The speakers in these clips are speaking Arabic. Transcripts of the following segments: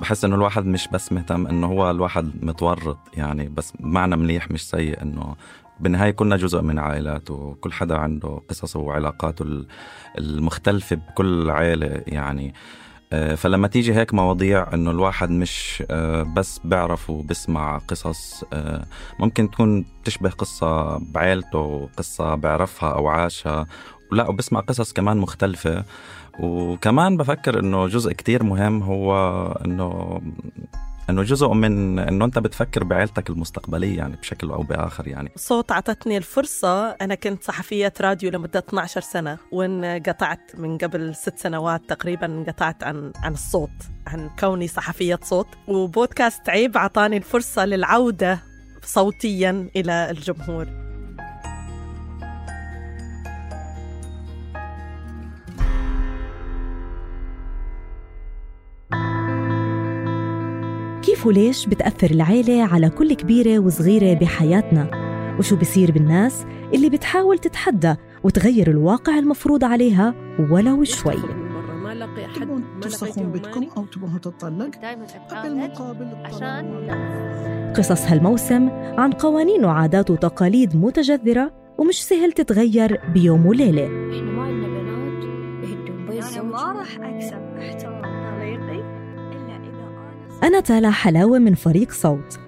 بحس إنه الواحد مش بس مهتم إنه هو الواحد متورط يعني بس معنى مليح مش سيء إنه بالنهاية كلنا جزء من عائلات وكل حدا عنده قصصه وعلاقاته المختلفة بكل عائلة يعني. آه، فلما تيجي هيك مواضيع إنه الواحد مش آه، بس بيعرف وبسمع قصص آه، ممكن تكون تشبه قصة بعائلته قصة بيعرفها أو عاشها لا وبسمع قصص كمان مختلفة. وكمان بفكر إنه جزء كتير مهم هو إنه إنه جزء من إنه أنت بتفكر بعيلتك المستقبلية يعني بشكل أو بآخر يعني. صوت اعطتني الفرصة. أنا كنت صحفية راديو لمدة 12 سنة. وانقطعت من قبل ست سنوات تقريبا انقطعت عن عن الصوت عن كوني صحفية صوت. وبودكاست عيب اعطاني الفرصة للعودة صوتيا إلى الجمهور. كيف وليش بتأثر العيلة على كل كبيرة وصغيرة بحياتنا؟ وشو بصير بالناس اللي بتحاول تتحدى وتغير الواقع المفروض عليها ولو شوي؟ ما لقي احد تبون ترسخون بيتكم أو تبون تطلق دائما بالمقابل عشان قصص هالموسم عن قوانين وعادات وتقاليد متجذرة ومش سهل تتغير بيوم وليلة. إحنا ما عندنا بنات بي أنا ما راح أكسب. أنا تالا حلاوة من فريق صوت.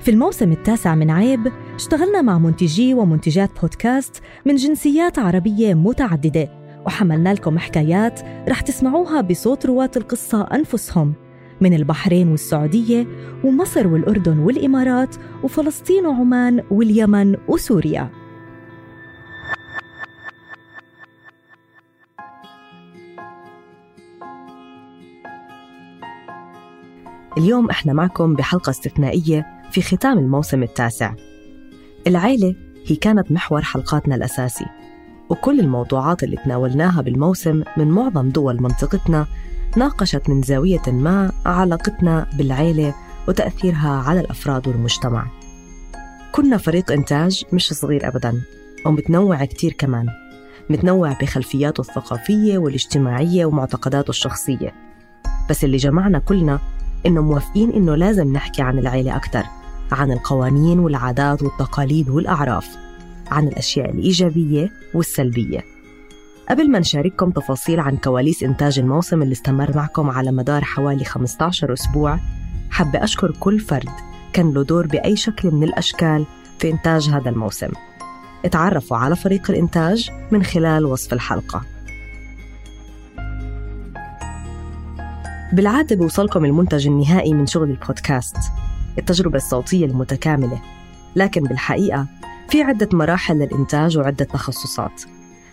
في الموسم التاسع من عيب اشتغلنا مع منتجي ومنتجات بودكاست من جنسيات عربية متعددة وحملنا لكم حكايات رح تسمعوها بصوت رواة القصة أنفسهم من البحرين والسعودية ومصر والأردن والإمارات وفلسطين وعمان واليمن وسوريا. اليوم إحنا معكم بحلقة استثنائية في ختام الموسم التاسع. العيلة هي كانت محور حلقاتنا الأساسي، وكل الموضوعات اللي تناولناها بالموسم من معظم دول منطقتنا ناقشت من زاوية ما علاقتنا بالعيلة وتأثيرها على الأفراد والمجتمع. كنا فريق إنتاج مش صغير أبداً، ومتنوع كتير كمان، متنوع بخلفياته الثقافية والاجتماعية ومعتقداته الشخصية. بس اللي جمعنا كلنا إنه موافقين إنه لازم نحكي عن العيلة أكتر عن القوانين والعادات والتقاليد والأعراف عن الأشياء الإيجابية والسلبية. قبل ما نشارككم تفاصيل عن كواليس إنتاج الموسم اللي استمر معكم على مدار حوالي 15 أسبوع حابة أشكر كل فرد كان له دور بأي شكل من الأشكال في إنتاج هذا الموسم. اتعرفوا على فريق الإنتاج من خلال وصف الحلقة. بالعادة بوصلكم المنتج النهائي من شغل البودكاست التجربة الصوتية المتكاملة. لكن بالحقيقة في عدة مراحل للإنتاج وعدة تخصصات.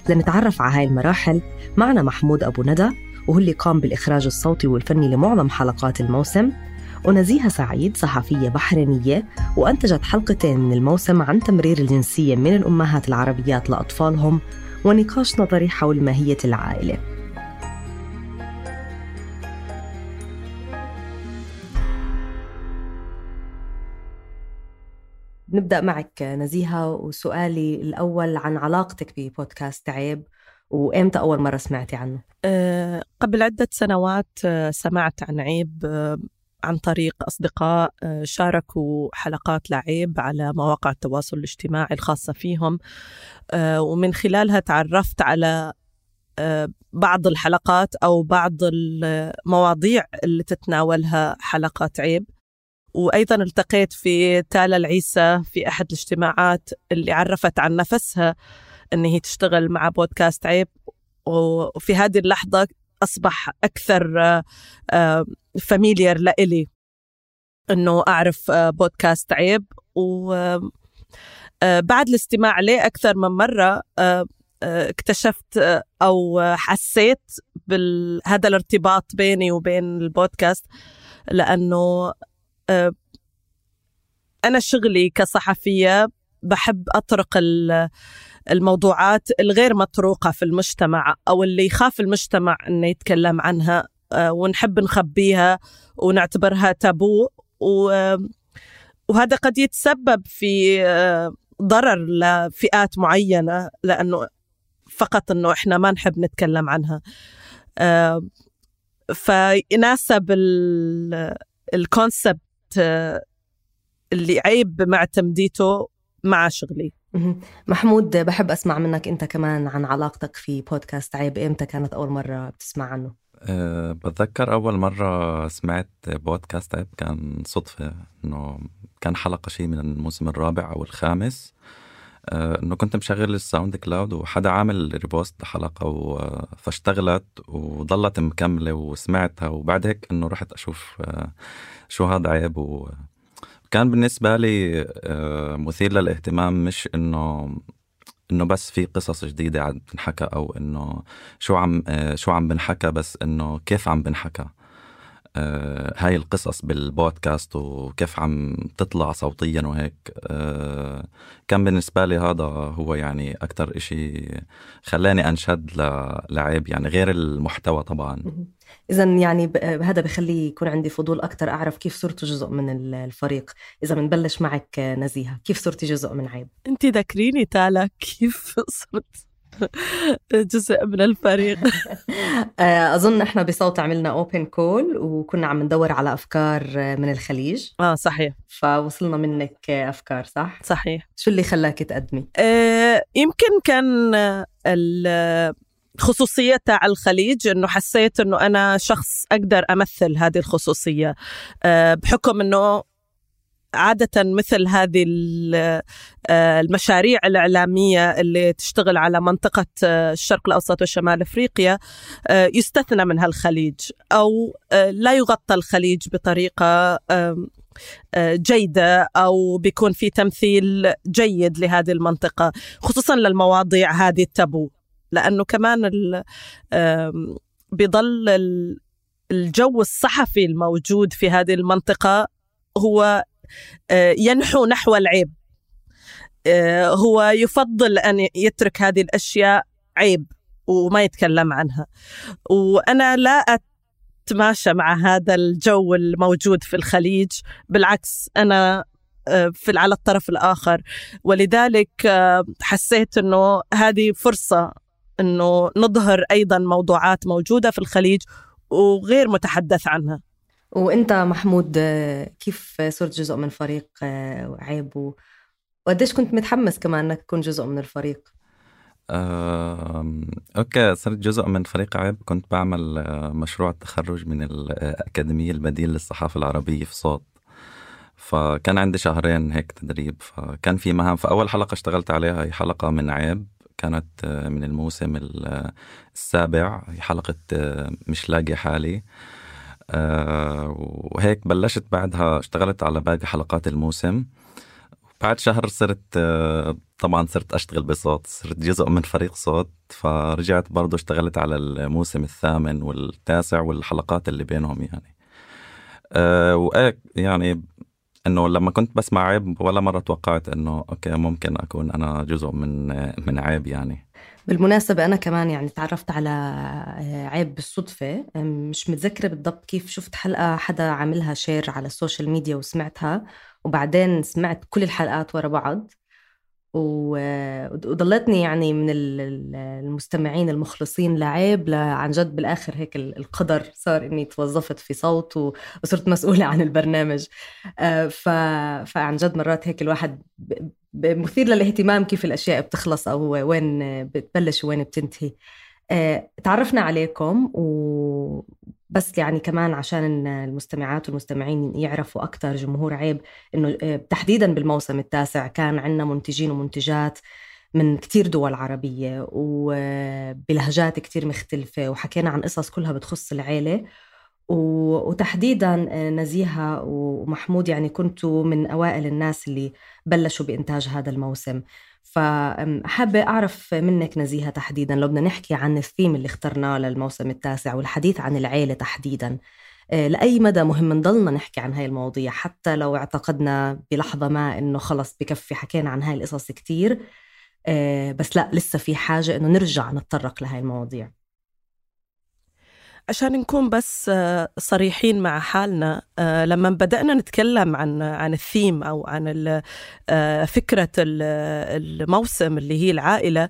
لنتعرف على هاي المراحل معنا محمود أبو ندى وهو اللي قام بالإخراج الصوتي والفني لمعظم حلقات الموسم. ونزيهة سعيد صحفية بحرينية وأنتجت حلقتين من الموسم عن تمرير الجنسية من الأمهات العربيات لأطفالهم ونقاش نظري حول ماهية العائلة. نبدأ معك نزيهة وسؤالي الأول عن علاقتك ببودكاست عيب وإمتى أول مرة سمعتي عنه؟ آه، قبل عدة سنوات آه، سمعت عن عيب آه، عن طريق أصدقاء شاركوا حلقات لعيب على مواقع التواصل الاجتماعي الخاصة فيهم ومن خلالها تعرفت على بعض الحلقات أو بعض المواضيع اللي تتناولها حلقات عيب وأيضا التقيت في تالا العيسى في أحد الاجتماعات اللي عرفت عن نفسها أن هي تشتغل مع بودكاست عيب وفي هذه اللحظة أصبح أكثر فاميليار لإلي أنه أعرف بودكاست عيب. و بعد الاستماع له أكثر من مرة اكتشفت أو حسيت بهذا الارتباط بيني وبين البودكاست لأنه أنا شغلي كصحفية بحب أطرق الموضوعات الغير مطروقة في المجتمع أو اللي يخاف المجتمع أنه يتكلم عنها ونحب نخبيها ونعتبرها تابو. وهذا قد يتسبب في ضرر لفئات معينة لأنه فقط أنه إحنا ما نحب نتكلم عنها. فيناسب ال concept اللي عيب معتمدته مع شغلي. محمود بحب أسمع منك أنت كمان عن علاقتك في بودكاست عيب. إمتى كانت أول مرة بتسمع عنه؟ أه بتذكر أول مرة سمعت بودكاست عيب كان صدفة إنه كان حلقة شيء من الموسم الرابع أو الخامس. أه إنه كنت مشغل ال SoundCloud وحدا عامل repost لحلقة فاشتغلت وضلت مكملة وسمعتها وبعد هيك إنه رحت أشوف أه شو هذا عيب و كان بالنسبة لي مثير للاهتمام مش إنه إنه بس في قصص جديدة عم تنحكى أو إنه شو عم شو عم بنحكى بس إنه كيف عم بنحكى. هاي القصص بالبودكاست وكيف عم تطلع صوتيا وهيك. كان بالنسبة لي هذا هو يعني أكتر إشي خلاني أنشد لعيب يعني غير المحتوى طبعا. إذا يعني هذا بخلي يكون عندي فضول أكتر أعرف كيف صرت جزء من الفريق. إذا بنبلش معك نزيهة. كيف صرتي جزء من عيب؟ أنت ذكريني تالا. كيف صرت؟ جزء من الفريق. أظن إحنا بصوت عملنا اوبن كول وكنا عم ندور على أفكار من الخليج. آه صحيح. فوصلنا منك أفكار صح؟ صحيح. شو اللي خلاك تقدمي؟ آه يمكن كان الخصوصية تاع الخليج إنه حسيت إنه أنا شخص أقدر أمثل هذه الخصوصية. أه بحكم إنه عادة مثل هذه المشاريع الإعلامية اللي تشتغل على منطقة الشرق الأوسط وشمال أفريقيا يستثنى منها الخليج أو لا يغطى الخليج بطريقة جيدة أو بيكون في تمثيل جيد لهذه المنطقة خصوصا للمواضيع هذه التابو. لأنه كمان بيضل الجو الصحفي الموجود في هذه المنطقة هو ينحو نحو العيب. هو يفضل أن يترك هذه الأشياء عيب وما يتكلم عنها. وأنا لا أتماشى مع هذا الجو الموجود في الخليج بالعكس أنا في على الطرف الآخر. ولذلك حسيت أنه هذه فرصة أنه نظهر أيضا موضوعات موجودة في الخليج وغير متحدث عنها. وانت محمود كيف صرت جزء من فريق عيب؟ وقديش كنت متحمس كمان إنك تكون جزء من الفريق؟ أه، أوكي صرت جزء من فريق عيب. كنت بعمل مشروع التخرج من الأكاديمية البديل للصحافة العربية في صوت. فكان عندي شهرين هيك تدريب. فكان في مهام. فأول حلقة اشتغلت عليها هي حلقة من عيب. كانت من الموسم السابع. هي حلقة مش لاقي حالي. أه وهيك بلشت بعدها اشتغلت على باقي حلقات الموسم. بعد شهر صرت أه طبعا صرت أشتغل بصوت صرت جزء من فريق صوت. فرجعت برضه اشتغلت على الموسم الثامن والتاسع والحلقات اللي بينهم يعني. أه وإيه يعني إنه لما كنت بسمع عيب ولا مرة توقعت إنه okay ممكن أكون أنا جزء من من عيب يعني. بالمناسبة أنا كمان يعني تعرفت على عيب بالصدفة. مش متذكرة بالضبط كيف شفت حلقة حدا عاملها share على ال social media وسمعتها وبعدين سمعت كل الحلقات ورا بعض. وضلتني يعني من المستمعين المخلصين لعيب عن جد بالآخر هيك القدر صار إني توظفت في صوت وصرت مسؤولة عن البرنامج. فعن جد مرات هيك الواحد مثير للاهتمام كيف الأشياء بتخلص أو وين بتبلش ووين بتنتهي. آه، تعرفنا عليكم وبس يعني كمان عشان المستمعات والمستمعين يعرفوا أكثر جمهور عيب إنه آه، تحديدا بالموسم التاسع كان عندنا منتجين ومنتجات من كتير دول عربية وبلهجات كتير مختلفة وحكينا عن قصص كلها بتخص العيلة وتحديدا نزيهة ومحمود يعني كنتوا من أوائل الناس اللي بلشوا بإنتاج هذا الموسم. فحابة أعرف منك نزيهة تحديدا لو بدنا نحكي عن الثيم اللي اخترناه للموسم التاسع والحديث عن العيلة تحديدا. آه، لأي مدى مهم نضلنا نحكي عن هاي المواضيع؟ حتى لو اعتقدنا بلحظة ما إنه خلص بكفي حكينا عن هاي القصص كتير آه، بس لا لسه في حاجة إنه نرجع نتطرق لهاي المواضيع. عشان نكون بس آه، صريحين مع حالنا آه، لما بدأنا نتكلم عن عن الثيم أو عن فكرة الموسم اللي هي العائلة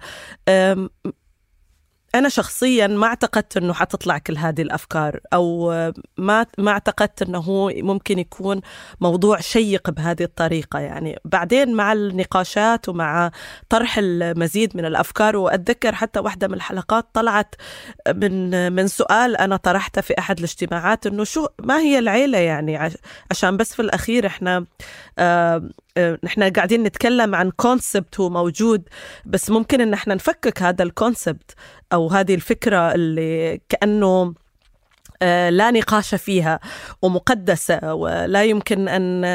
أنا شخصيا ما اعتقدت أنه حتطلع كل هذه الأفكار أو ما ما اعتقدت أنه هو ممكن يكون موضوع شيق بهذه الطريقة. يعني بعدين مع النقاشات ومع طرح المزيد من الأفكار وأتذكر حتى واحدة من الحلقات طلعت من من سؤال أنا طرحته في أحد الاجتماعات أنه شو ما هي العيلة يعني؟ عشان بس في الأخير إحنا آه نحن قاعدين نتكلم عن كونسبت هو موجود بس ممكن إن إحنا نفكك هذا الكونسبت أو هذه الفكرة اللي كأنه آه، لا نقاش فيها ومقدسة ولا يمكن أن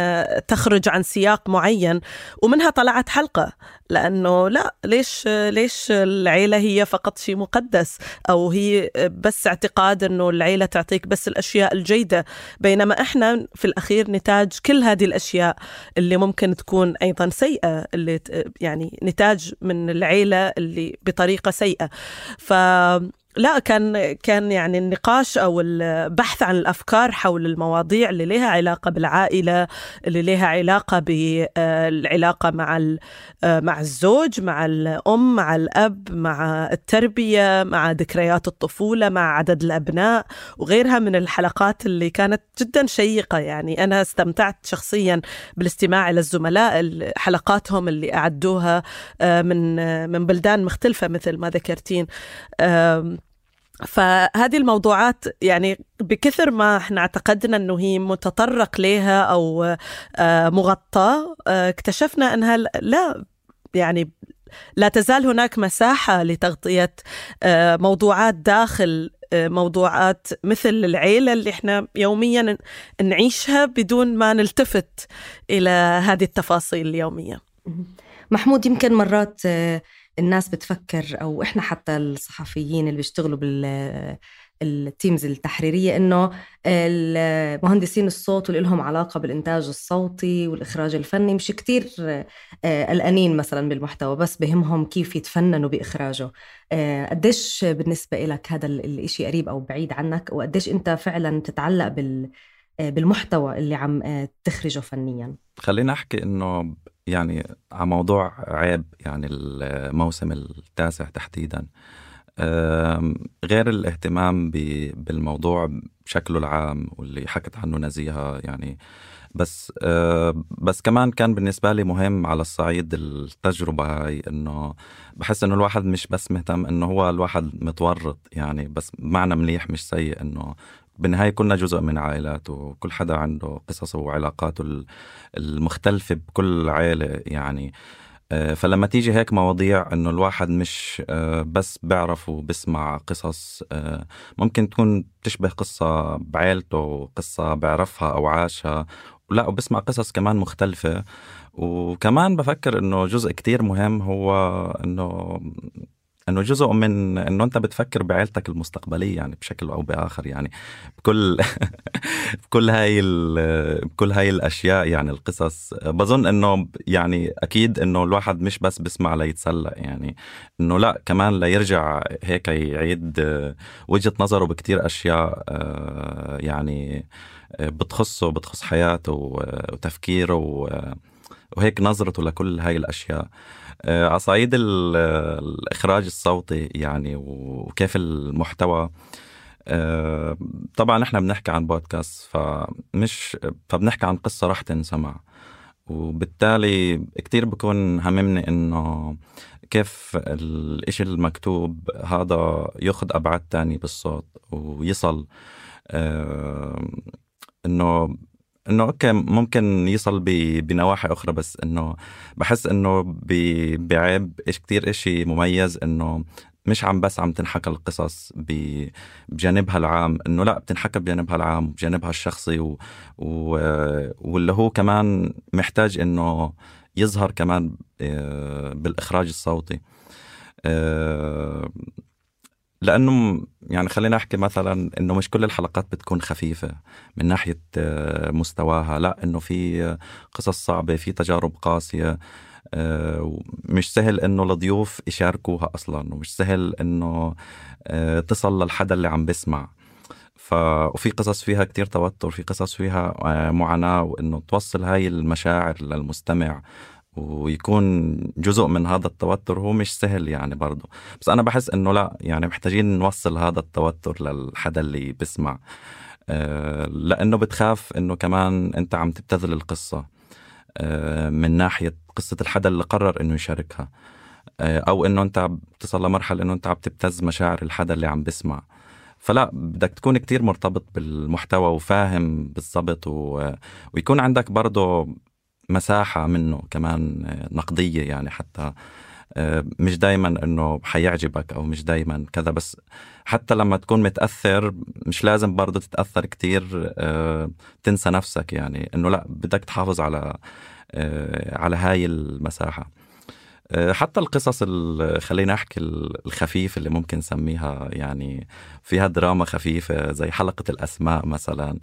تخرج عن سياق معين. ومنها طلعت حلقة لأنه لا ليش ليش العيلة هي فقط شيء مقدس؟ أو هي بس اعتقاد أنه العيلة تعطيك بس الأشياء الجيدة بينما إحنا في الأخير نتاج كل هذه الأشياء اللي ممكن تكون أيضا سيئة اللي يعني نتاج من العيلة اللي بطريقة سيئة. ف لا كان كان يعني النقاش أو البحث عن الأفكار حول المواضيع اللي لها علاقة بالعائلة اللي لها علاقة بالعلاقه مع مع الزوج مع الأم مع الأب مع التربية مع ذكريات الطفولة مع عدد الأبناء وغيرها من الحلقات اللي كانت جدا شيقة. يعني أنا استمتعت شخصيا بالاستماع إلى الزملاء حلقاتهم اللي أعدوها آه، من من بلدان مختلفة مثل ما ذكرتين. فهذه الموضوعات يعني بكثر ما إحنا اعتقدنا انه هي متطرق لها أو آه، مغطاة آه، اكتشفنا انها لا يعني لا تزال هناك مساحة لتغطية آه، موضوعات داخل موضوعات مثل العيلة اللي إحنا يوميا نعيشها بدون ما نلتفت إلى هذه التفاصيل اليومية. محمود يمكن مرات الناس بتفكر أو إحنا حتى الصحفيين اللي بيشتغلوا بال التيمز التحريرية إنه المهندسين الصوت واللي لهم علاقة بالإنتاج الصوتي والإخراج الفني مش كتير آه، قلقانين مثلا بالمحتوى بس بهمهم كيف يتفننوا بإخراجه. آه، قديش بالنسبة لك هذا الإشي قريب أو بعيد عنك؟ وقديش أنت فعلا تتعلق بال آه، بالمحتوى اللي عم تخرجه فنيا؟ خلينا أحكي إنه يعني على موضوع عيب يعني الموسم التاسع تحديدا. غير الاهتمام بالموضوع بشكله العام واللي حكت عنه نزيهة يعني. بس بس كمان كان بالنسبة لي مهم على الصعيد التجربة هاي إنه بحس إنه الواحد مش بس مهتم إنه هو الواحد متورط يعني بس معنى مليح مش سيء إنه بالنهاية كنا جزء من عائلات وكل حدا عنده قصصه وعلاقاته المختلفة بكل عائلة يعني. آه، فلما تيجي هيك مواضيع إنه الواحد مش آه، بس بيعرف وبسمع قصص آه، ممكن تكون تشبه قصة بعائلته قصة بيعرفها أو عاشها. لا وبسمع قصص كمان مختلفة. وكمان بفكر إنه جزء كتير مهم هو إنه إنه جزء من إنه أنت بتفكر بعيلتك المستقبلية يعني بشكل أو بآخر يعني بكل بكل هاي بكل هاي الأشياء يعني القصص. بظن إنه يعني أكيد إنه الواحد مش بس بسمع ليتسلى يعني إنه لا كمان ليرجع هيك يعيد وجهة نظره بكتير أشياء آه، يعني بتخصه بتخص حياته وتفكيره وهيك نظرته لكل هاي الأشياء. آه، على صعيد الإخراج الصوتي يعني وكيف المحتوى. آه، طبعا إحنا بنحكي عن بودكاست فمش فبنحكي عن قصة راح تنسمع. وبالتالي كتير بكون هممني إنه كيف الإشي المكتوب هذا ياخد أبعاد تانية بالصوت ويصل. آه إنه إنه أوكي ممكن يصل بنواحي أخرى بس إنه بحس إنه بعيب إيش كتير إشي مميز إنه مش عم بس عم تنحكى القصص بجانبها العام. إنه لا بتنحكى بجانبها العام بجانبها الشخصي و... و... واللي هو كمان محتاج إنه يظهر كمان آه، بالإخراج الصوتي. آه، لأنه يعني خلينا أحكي مثلا إنه مش كل الحلقات بتكون خفيفة من ناحية آه، مستواها لا إنه في قصص صعبة في تجارب قاسية آه، مش سهل إنه الضيوف يشاركوها أصلا ومش سهل إنه آه، تصل للحدا اللي عم بسمع. ف... وفي قصص فيها كتير توتر في قصص فيها معاناة وإنه توصل هاي المشاعر للمستمع. ويكون جزء من هذا التوتر هو مش سهل يعني برضه. بس أنا بحس إنه لا يعني محتاجين نوصل هذا التوتر للحدا اللي بسمع آه، لأنه بتخاف إنه كمان أنت عم تبتذل القصة آه، من ناحية قصة الحدا اللي قرر إنه يشاركها. آه، أو إنه أنت بتصل لمرحلة إنه أنت عم تبتز مشاعر الحدا اللي عم بسمع فلا بدك تكون كتير مرتبط بالمحتوى وفاهم بالضبط و... ويكون عندك برضه مساحة منه كمان نقدية يعني حتى آه، مش دايما إنه حيعجبك أو مش دايما كذا بس حتى لما تكون متأثر مش لازم برضه تتأثر كتير آه، تنسى نفسك يعني إنه لا بدك تحافظ على آه، على هاي المساحة. حتى القصص خلينا أحكي الخفيف اللي ممكن نسميها يعني فيها دراما خفيفة زي حلقة الأسماء مثلا. آه،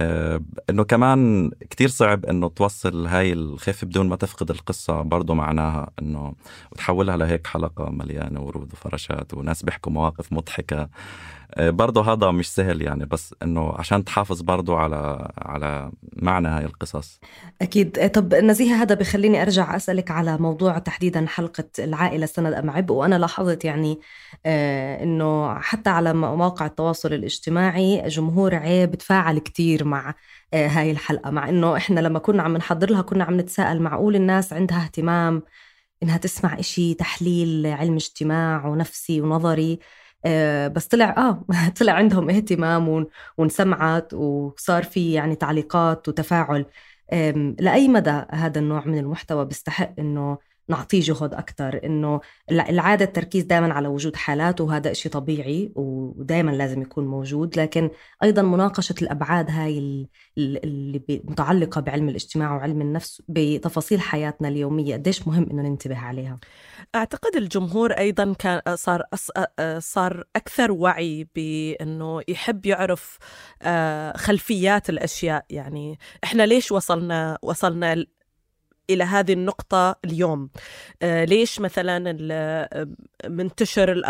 إنه كمان كتير صعب إنه توصل هاي الخفة بدون ما تفقد القصة برضه معناها إنه وتحولها لهيك حلقة مليانة ورود وفراشات وناس بيحكوا مواقف مضحكة. آه، برضه هذا مش سهل يعني بس إنه عشان تحافظ برضه على على معنى هاي القصص. أكيد. آه، طب نزيهة هذا بخليني أرجع أسألك على موضوع تحديدا حلقة العائلة سند أم عبء. وأنا لاحظت يعني آه إنه حتى على مواقع التواصل الاجتماعي جمهور عيب تفاعل كثير مع آه هاي الحلقة مع إنه إحنا لما كنا عم نحضر لها كنا عم نتساءل معقول الناس عندها اهتمام إنها تسمع إشي تحليل علم اجتماع ونفسي ونظري آه، بس طلع آه طلع عندهم اهتمام وانسمعت وصار في يعني تعليقات وتفاعل. لأي مدى هذا النوع من المحتوى بيستحق إنه نعطيه جهد أكثر إنه العادة التركيز دائما على وجود حالات وهذا إشي طبيعي ودائما لازم يكون موجود لكن أيضا مناقشة الأبعاد هاي اللي متعلقة بعلم الاجتماع وعلم النفس بتفاصيل حياتنا اليومية قديش مهم إنه ننتبه عليها؟ أعتقد الجمهور أيضا كان صار صار أكثر وعي بأنه يحب يعرف خلفيات الأشياء. يعني إحنا ليش وصلنا وصلنا إلى هذه النقطة اليوم. آه ليش مثلا آه، منتشر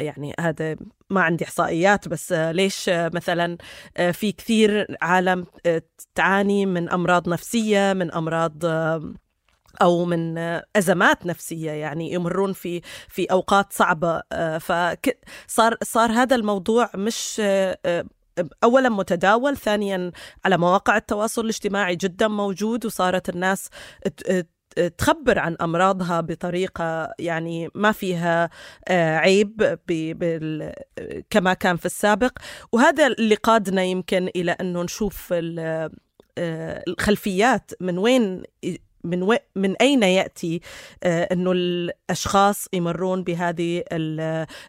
يعني هذا ما عندي إحصائيات بس آه، ليش آه، مثلا في كثير عالم تعاني من أمراض نفسية من أمراض أو من أزمات نفسية يعني يمرون في في أوقات صعبة. فصار صار هذا الموضوع مش اولا متداول ثانيا على مواقع التواصل الاجتماعي جدا موجود وصارت الناس تخبر عن أمراضها بطريقة يعني ما فيها آه، عيب كما كان في السابق. وهذا اللي قادنا يمكن إلى انه نشوف آه، الخلفيات من وين من و... من أين يأتي آه إنه الأشخاص يمرون بهذه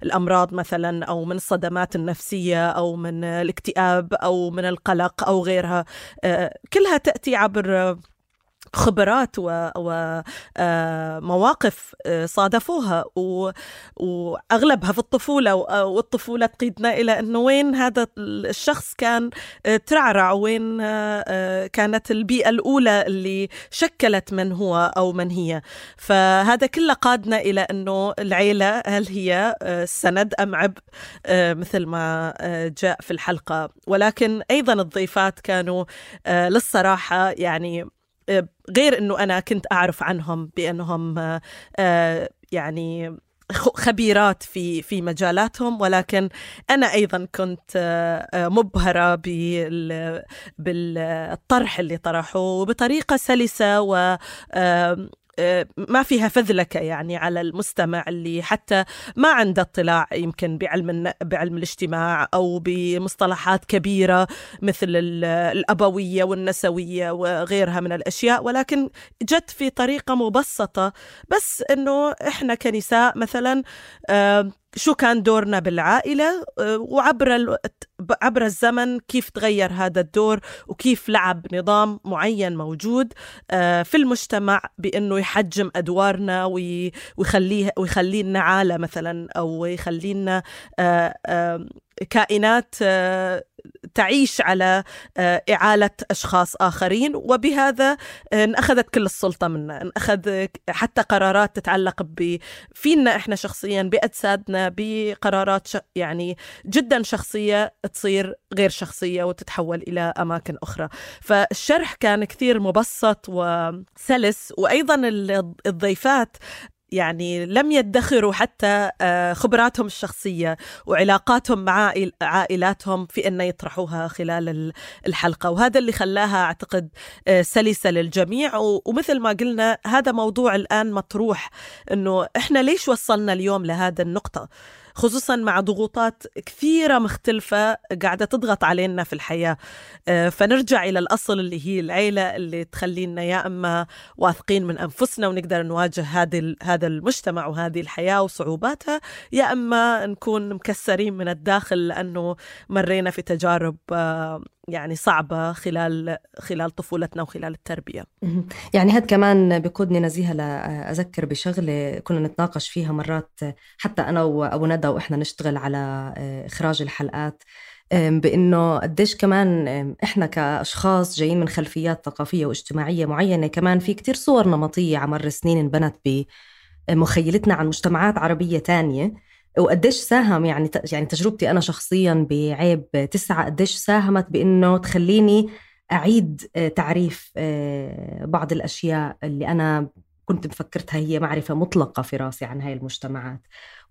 الأمراض مثلا أو من الصدمات النفسية أو من الاكتئاب أو من القلق أو غيرها؟ آه كلها تأتي عبر خبرات ومواقف آه، آه، صادفوها. وأغلبها في الطفولة والطفولة تقيدنا إلى إنه وين هذا الشخص كان آه، ترعرع وين كانت البيئة الأولى اللي شكلت من هو أو من هي. فهذا كله قادنا إلى إنه العيلة هل هي سند أم عبء مثل ما جاء في الحلقة. ولكن أيضا الضيفات كانوا للصراحة يعني غير إنه أنا كنت أعرف عنهم بأنهم آه، يعني خبيرات في في مجالاتهم ولكن أنا أيضا كنت مبهرة بالطرح اللي طرحوه بطريقه سلسة و ما فيها فذلكة يعني على المستمع اللي حتى ما عنده اطلاع يمكن بعلم بعلم الاجتماع أو بمصطلحات كبيرة مثل الأبوية والنسوية وغيرها من الأشياء ولكن جت في طريقة مبسطة. بس إنه إحنا كنساء مثلا شو كان دورنا بالعائلة آه، وعبر عبر الزمن كيف تغير هذا الدور وكيف لعب نظام معين موجود آه، في المجتمع بأنه يحجم أدوارنا ويخليه ويخلينا عالة مثلا أو يخلينا آه، كائنات تعيش على آه، إعالة أشخاص آخرين وبهذا آه، انأخذت كل السلطة منا انأخذ حتى قرارات تتعلق فينا إحنا شخصيا بأجسادنا بقرارات يعني جدا شخصية تصير غير شخصية وتتحول إلى أماكن أخرى. فالشرح كان كثير مبسط وسلس وأيضا الضيفات يعني لم يدخروا حتى آه، خبراتهم الشخصية وعلاقاتهم مع عائلاتهم في أن يطرحوها خلال الحلقة. وهذا اللي خلاها أعتقد آه، سلسة للجميع. ومثل ما قلنا هذا موضوع الآن مطروح أنه إحنا ليش وصلنا اليوم لهذا النقطة؟ خصوصا مع ضغوطات كثيرة مختلفة قاعدة تضغط علينا في الحياة. آه، فنرجع إلى الأصل اللي هي العيلة اللي تخلينا يا أما واثقين من أنفسنا ونقدر نواجه هذا هذا المجتمع وهذه الحياة وصعوباتها يا أما نكون مكسرين من الداخل لأنه مرينا في تجارب آه، يعني صعبة خلال خلال طفولتنا وخلال التربية. يعني هذا كمان بقودني نزيهة لأذكر بشغلة كنا نتناقش فيها مرات حتى أنا وأبو ندى وإحنا نشتغل على آه، إخراج الحلقات بإنه قديش كمان إحنا كأشخاص جايين من خلفيات ثقافية واجتماعية معينة كمان في كتير صور نمطية على مر السنين انبنت بمخيلتنا عن مجتمعات عربية تانية. وقديش ساهم يعني يعني تجربتي أنا شخصيا بعيب تسعة قديش ساهمت بإنه تخليني أعيد آه، تعريف آه، بعض الأشياء اللي أنا كنت مفكرتها هي معرفة مطلقة في راسي عن هاي المجتمعات.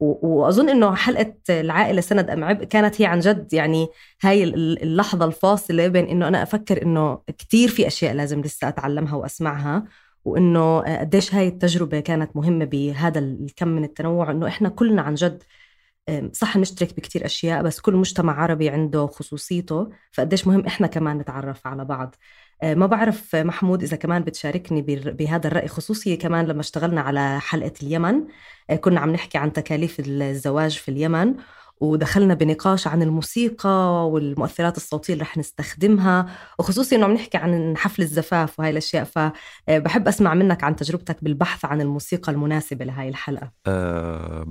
وأظن إنه حلقة العائلة سند أم عبء كانت هي عن جد يعني هاي اللحظة الفاصلة بين إنه أنا أفكر إنه كثير في أشياء لازم لسه أتعلمها وأسمعها وإنه قديش هاي التجربة كانت مهمة بهذا الكم من التنوع إنه إحنا كلنا عن جد صح نشترك بكتير أشياء بس كل مجتمع عربي عنده خصوصيته فقديش مهم إحنا كمان نتعرف على بعض. آه، ما بعرف محمود إذا كمان بتشاركني بهذا الرأي خصوصي كمان لما اشتغلنا على حلقة اليمن. آه، كنا عم نحكي عن تكاليف الزواج في اليمن ودخلنا بنقاش عن الموسيقى والمؤثرات الصوتية اللي رح نستخدمها وخصوصي إنه عم نحكي عن حفل الزفاف وهي الأشياء فبحب أسمع منك عن تجربتك بالبحث عن الموسيقى المناسبة لهي الحلقة. أه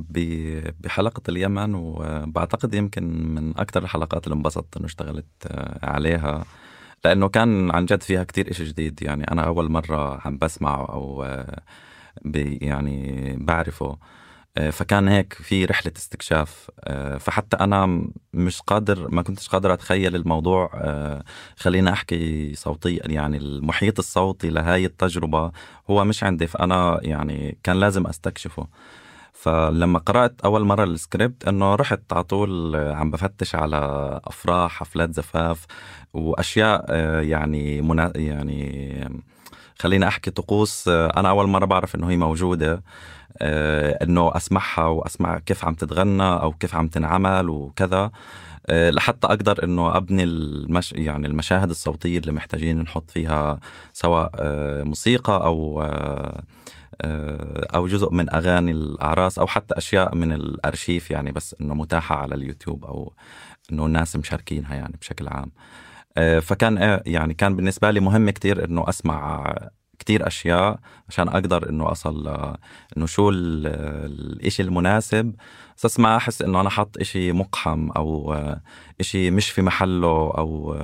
بحلقة اليمن وبعتقد يمكن من أكثر الحلقات اللي انبسطت إنه اشتغلت آه، عليها لأنه كان عن جد فيها كتير إشي جديد. يعني أنا أول مرة عم بسمعه أو آه، يعني بعرفه. آه، فكان هيك في رحلة استكشاف. آه، فحتى أنا مش قادر ما كنتش قادر أتخيل الموضوع. خلينا أحكي صوتيا يعني المحيط الصوتي لهاي التجربة هو مش عندي فأنا يعني كان لازم أستكشفه. فلما قرأت أول مرة السكريبت إنه رحت على طول عم بفتش على أفراح حفلات زفاف وأشياء يعني منا يعني خليني أحكي طقوس أنا أول مرة بعرف إنه هي موجودة إنه أسمعها وأسمع كيف عم تتغنى أو كيف عم تنعمل وكذا لحتى أقدر إنه أبني المش يعني المشاهد الصوتية اللي محتاجين نحط فيها سواء موسيقى أو آه، أو جزء من أغاني الأعراس أو حتى أشياء من الأرشيف يعني بس إنه متاحة على اليوتيوب أو إنه الناس مشاركينها يعني بشكل عام. آه، فكان آه، يعني كان بالنسبة لي مهم كتير إنه أسمع كتير أشياء عشان أقدر إنه أصل إنه شو الإشي المناسب. بس ما أحس إنه أنا حط إشي مقحم أو إشي مش في محله أو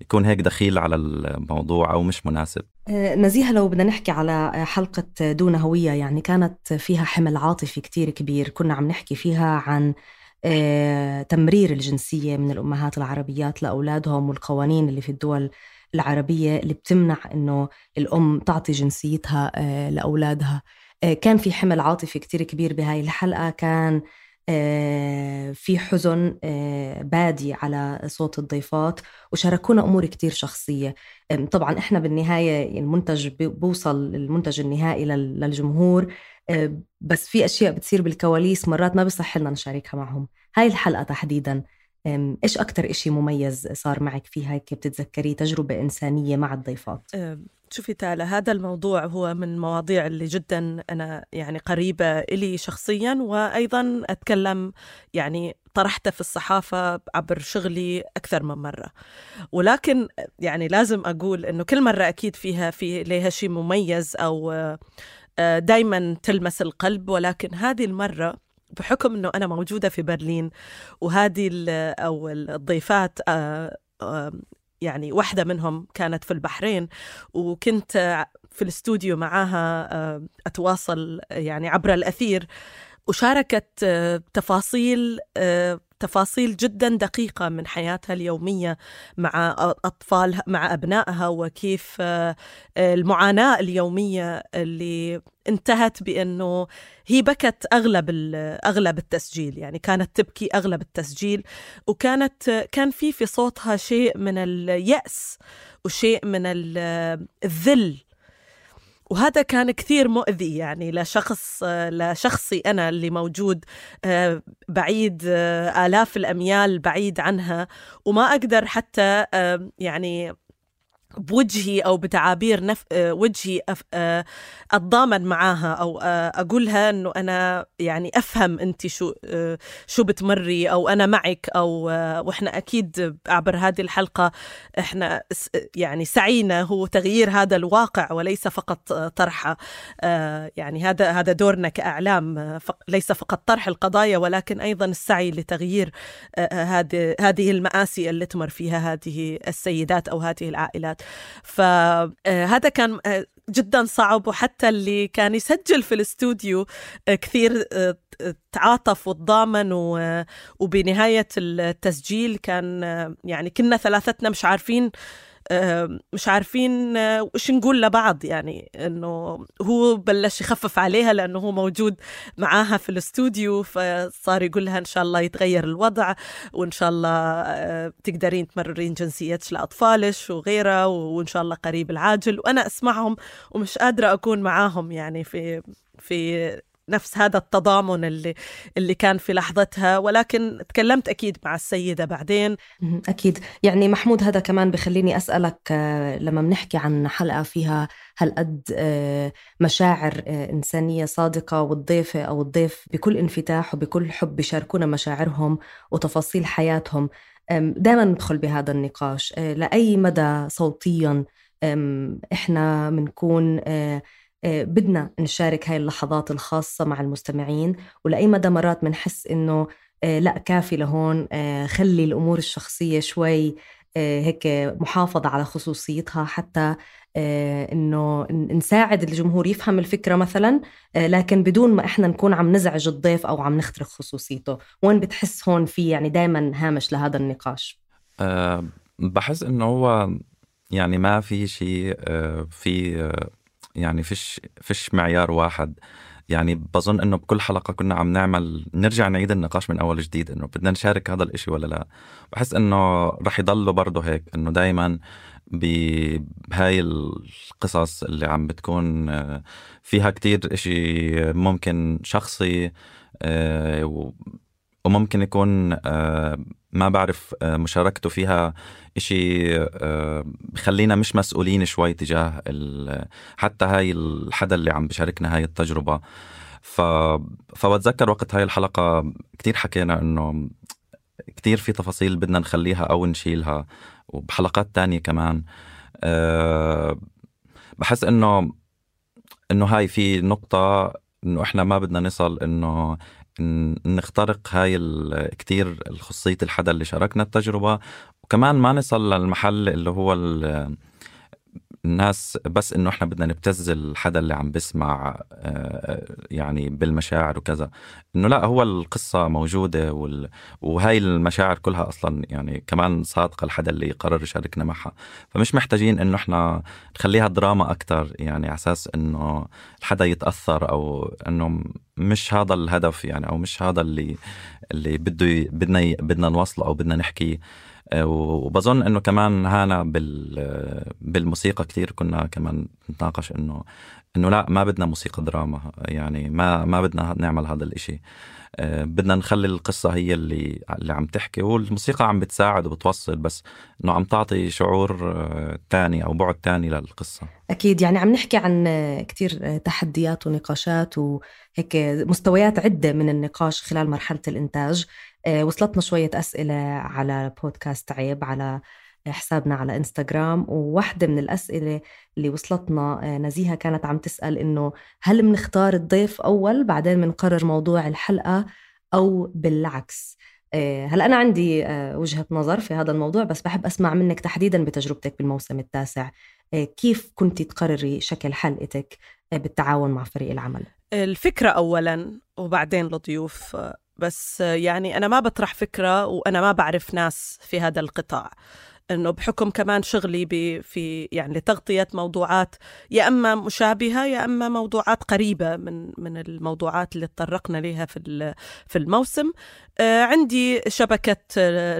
يكون هيك دخيل على الموضوع أو مش مناسب. آه، نزيهة لو بدنا نحكي على حلقة دون هوية يعني كانت فيها حمل عاطفي كتير كبير. كنا عم نحكي فيها عن آه، تمرير الجنسية من الأمهات العربيات لأولادهم والقوانين اللي في الدول العربية اللي بتمنع إنه الأم تعطي جنسيتها آه، لأولادها. آه، كان في حمل عاطفي كتير كبير بهاي الحلقة. كان آه، في حزن آه، بادي على صوت الضيفات وشاركونا أمور كتير شخصية. طبعا إحنا بالنهاية المنتج بوصل المنتج النهائي للجمهور. بس في أشياء بتصير بالكواليس مرات ما بصح لنا نشاركها معهم. هاي الحلقة تحديداً. إيش أكتر إشي مميز صار معك فيها هيك بتتذكريه تجربة إنسانية مع الضيفات؟ شوفي تالا هذا الموضوع هو من المواضيع اللي جدا أنا يعني قريبة إلي شخصيا وأيضا أتكلم يعني طرحته في الصحافة عبر شغلي أكثر من مرة. ولكن يعني لازم أقول أنه كل مرة أكيد فيها في لها شيء مميز أو آه، دايما تلمس القلب ولكن هذه المرة بحكم إنه أنا موجودة في برلين وهذه أو الضيفات آه، يعني واحدة منهم كانت في البحرين وكنت في الاستوديو معاها آه، أتواصل يعني عبر الأثير وشاركت آه، تفاصيل تفاصيل جدا دقيقة من حياتها اليومية مع أطفالها مع أبنائها وكيف آه، المعاناة اليومية اللي انتهت بأنه هي بكت أغلب أغلب التسجيل. يعني كانت تبكي أغلب التسجيل وكانت كان في في صوتها شيء من اليأس وشيء من الذل وهذا كان كثير مؤذي يعني لشخص لشخصي أنا اللي موجود آه، بعيد آه، آلاف الأميال بعيد عنها وما أقدر حتى يعني بوجهي أو بتعابير نف... آه، وجهي أف... آه، أتضامن معاها أو آه، أقولها إنه أنا يعني أفهم أنت شو شو بتمري أو أنا معك أو وإحنا أكيد عبر هذه الحلقة إحنا يعني سعينا هو تغيير هذا الواقع وليس فقط طرحه يعني هذا هذا دورنا كأعلام ليس فقط طرح القضايا ولكن أيضا السعي لتغيير هذه هذه المآسي اللي تمر فيها هذه السيدات أو هذه العائلات. فهذا كان آه، جدا صعب وحتى اللي كان يسجل في الاستوديو آه، كثير آه، تعاطف وتضامن وبنهاية التسجيل كان يعني كنا ثلاثتنا مش عارفين مش عارفين وش نقول لبعض يعني إنه هو بلش يخفف عليها لأنه هو موجود معاها في الاستوديو فصار يقول لها إن شاء الله يتغير الوضع وإن شاء الله تقدرين تمررين جنسيتك لاطفالك وغيرها وإن شاء الله قريب العاجل. وأنا أسمعهم ومش قادرة أكون معاهم يعني في في نفس هذا التضامن اللي اللي كان في لحظتها ولكن تكلمت أكيد مع السيدة بعدين. أكيد. يعني محمود هذا كمان بخليني أسألك آه، لما بنحكي عن حلقة فيها هالقد آه، مشاعر آه، إنسانية صادقة والضيفة أو الضيف بكل انفتاح وبكل حب بيشاركونا مشاعرهم وتفاصيل حياتهم دائما ندخل بهذا النقاش. لأي مدى صوتيا إحنا بنكون بدنا نشارك هاي اللحظات الخاصة مع المستمعين ولأي مدى مرات بنحس إنه آه، لا كافي لهون آه، خلي الأمور الشخصية شوي هيك محافظة على خصوصيتها حتى إنه نساعد الجمهور يفهم الفكرة مثلا لكن بدون ما إحنا نكون عم نزعج الضيف أو عم نخترق خصوصيته. وين بتحس هون في يعني دائما هامش لهذا النقاش؟ أه بحس إنه هو يعني ما في شيء في يعني فيش فيش معيار واحد. يعني بظن إنه بكل حلقة كنا عم نعمل نرجع نعيد النقاش من أول جديد إنه بدنا نشارك هذا الإشي ولا لا. بحس إنه رح يضلوا برضه هيك إنه دائما بهاي القصص اللي عم بتكون آه، فيها كتير إشي ممكن شخصي آه، وممكن يكون آه، ما بعرف آه، مشاركته فيها إشي آه، بخلينا مش مسؤولين شوي تجاه حتى هاي الحدا اللي عم بشاركنا هاي التجربة. ف... فبتذكر وقت هاي الحلقة كتير حكينا إنه كتير في تفاصيل بدنا نخليها أو نشيلها وبحلقات تانية كمان. أه بحس إنه إنه هاي في نقطة إنه إحنا ما بدنا نصل إنه نخترق هاي كتير خصوصية الحدا اللي شاركنا التجربة. وكمان ما نصل للمحل اللي هو الناس بس إنه إحنا بدنا نبتز الحدا اللي عم بسمع يعني بالمشاعر وكذا. إنه لا هو القصة موجودة وال... وهي المشاعر كلها أصلا يعني كمان صادقة الحدا اللي قرر يشاركنا معها. فمش محتاجين إنه إحنا نخليها دراما أكثر يعني على أساس إنه الحدا يتأثر أو إنه مش هذا الهدف يعني أو مش هذا اللي اللي بده بدنا بدنا نوصله أو بدنا نحكيه. آه، وبظن إنه كمان هانا بال بالموسيقى كثير كنا كمان نتناقش انه إنه لا ما بدنا موسيقى دراما يعني ما ما بدنا نعمل هذا الإشي. آه، بدنا نخلي القصة هي اللي اللي عم تحكي والموسيقى عم بتساعد وبتوصل بس إنه عم تعطي شعور تاني أو بعد تاني للقصة. أكيد يعني عم نحكي عن كتير تحديات ونقاشات وهيك مستويات عدة من النقاش خلال مرحلة الإنتاج. آه، وصلتنا شوية أسئلة على بودكاست عيب على حسابنا على إنستغرام وواحدة من الأسئلة اللي وصلتنا آه، نزيهة كانت عم تسأل إنه هل بنختار الضيف أول؟ بعدين بنقرر موضوع الحلقة أو بالعكس. آه، هلأ أنا عندي وجهة نظر في هذا الموضوع بس بحب أسمع منك تحديدا بتجربتك بالموسم التاسع. كيف كنت تقرري شكل حلقتك بالتعاون مع فريق العمل؟ الفكرة أولا وبعدين الضيوف بس يعني أنا ما بطرح فكرة وأنا ما بعرف ناس في هذا القطاع. إنه بحكم كمان شغلي في يعني لتغطية موضوعات يا أما مشابهة يا أما موضوعات قريبة من من الموضوعات اللي تطرقنا لها في في الموسم. آه، عندي شبكة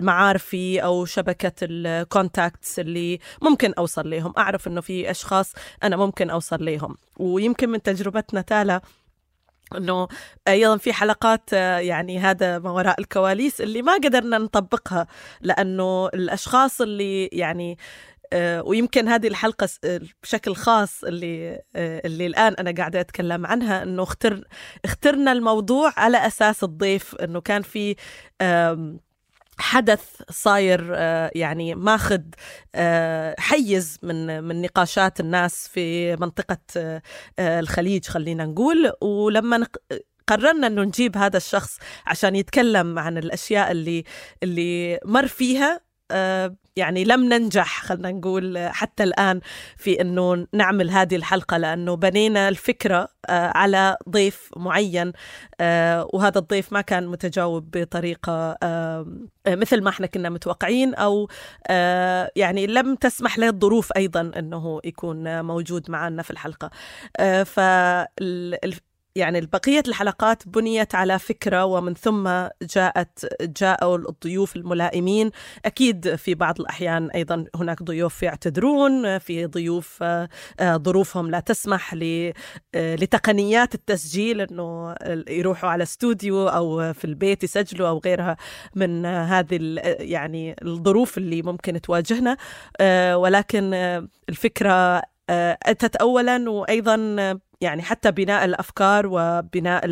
معارفي أو شبكة الكونتاكتس اللي ممكن أوصل لهم أعرف إنه في أشخاص أنا ممكن أوصل لهم ويمكن من تجربتنا تالا إنه أيضا في حلقات آه، يعني هذا ما وراء الكواليس اللي ما قدرنا نطبقها لأنه الأشخاص اللي يعني آه، ويمكن هذه الحلقة آه، بشكل خاص اللي اللي الآن أنا قاعدة أتكلم عنها إنه اختر اخترنا الموضوع على أساس الضيف إنه كان في حدث صاير آه، يعني ماخذ آه، حيز من من نقاشات الناس في منطقة آه، الخليج خلينا نقول. ولما قررنا إنه نجيب هذا الشخص عشان يتكلم عن الأشياء اللي اللي مر فيها يعني لم ننجح خلينا نقول حتى الآن في أنه نعمل هذه الحلقة لأنه بنينا الفكرة آه، على ضيف معين آه، وهذا الضيف ما كان متجاوب بطريقة آه، مثل ما إحنا كنا متوقعين أو يعني لم تسمح له الظروف أيضا أنه يكون موجود معنا في الحلقة. ف يعني بقية الحلقات بنيت على فكرة ومن ثم جاءت جاءوا الضيوف الملائمين. أكيد في بعض الأحيان أيضا هناك ضيوف يعتذرون في ضيوف آه، ظروفهم لا تسمح آه، لتقنيات التسجيل أنه يروحوا على استوديو أو في البيت يسجلوا أو غيرها من هذه يعني الظروف اللي ممكن تواجهنا. آه، ولكن الفكرة أتت أولا وأيضا يعني حتى بناء الأفكار وبناء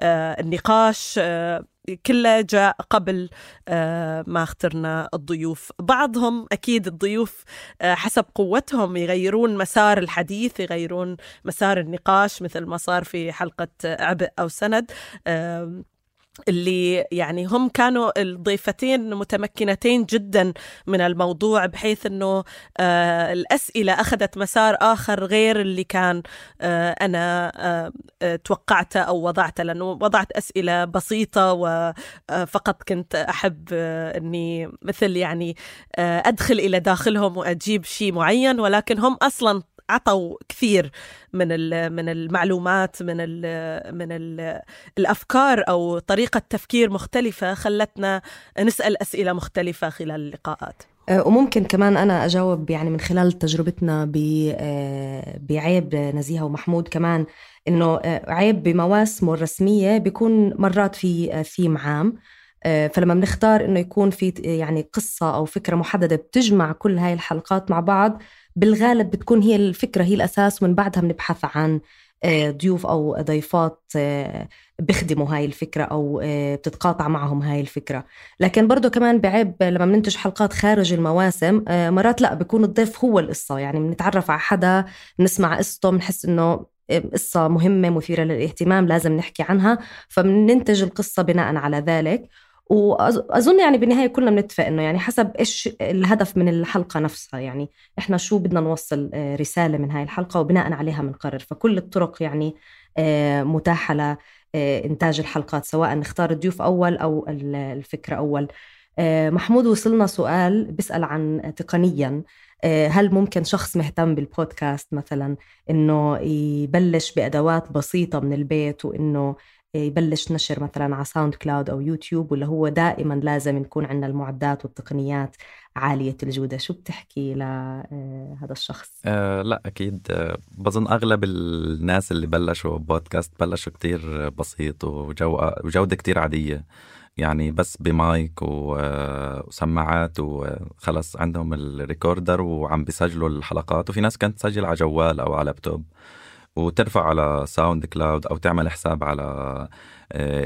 آه، النقاش آه، كله جاء قبل آه، ما اخترنا الضيوف. بعضهم أكيد الضيوف حسب قوتهم يغيرون مسار الحديث يغيرون مسار النقاش مثل ما صار في حلقة عبء أو سند. اللي يعني هم كانوا الضيفتين متمكنتين جدا من الموضوع بحيث إنه آه الأسئلة أخذت مسار آخر غير اللي كان آه أنا آه, آه، توقعته أو وضعته لأنه وضعت أسئلة بسيطة وفقط كنت أحب آه إني مثل يعني آه أدخل إلى داخلهم وأجيب شيء معين ولكن هم أصلا عطوا كثير من من المعلومات من ال من ال الأفكار أو طريقة تفكير مختلفة خلتنا نسأل أسئلة مختلفة خلال اللقاءات. أه، وممكن كمان أنا أجاوب يعني من خلال تجربتنا أه، بعيب نزيهه ومحمود كمان إنه أه، عيب بمواسمه الرسمية بيكون مرات في ثيم عام. فلما بنختار إنه يكون في يعني قصة أو فكرة محددة بتجمع كل هاي الحلقات مع بعض بالغالب بتكون هي الفكرة هي الأساس ومن بعدها بنبحث عن آه، ضيوف أو ضيفات آه، بيخدموا هاي الفكرة أو آه، بتتقاطع معهم هاي الفكرة. لكن برضو كمان بعيب لما بننتج حلقات خارج المواسم مرات لا بيكون الضيف هو القصة. يعني بنتعرف على حدا بنسمع قصته بنحس إنه قصة مهمة مثيرة للاهتمام لازم نحكي عنها. فبننتج القصة بناء على ذلك. واظن يعني بالنهاية كلنا بنتفق إنه يعني حسب إيش الهدف من الحلقة نفسها. يعني إحنا شو بدنا نوصل آه، رسالة من هاي الحلقة وبناء عليها بنقرر فكل الطرق يعني آه، متاحة لانتاج الحلقات سواء نختار الضيوف أول أو الفكرة أول. محمود وصلنا سؤال بيسأل عن تقنيا. هل ممكن شخص مهتم بالبودكاست مثلا إنه يبلش بأدوات بسيطة من البيت وإنه يبلش نشر مثلا على SoundCloud أو يوتيوب ولا هو دائما لازم نكون عندنا المعدات والتقنيات عالية الجودة. شو بتحكي لهذا الشخص؟ أه لا أكيد. آه، بظن أغلب الناس اللي بلشوا بودكاست بلشوا كتير بسيط وجودة كتير عادية. يعني بس بمايك وسماعات وخلص عندهم ال recorder وعم بيسجلوا الحلقات. وفي ناس كانت تسجل على جوال أو على لابتوب. وترفع على SoundCloud أو تعمل حساب على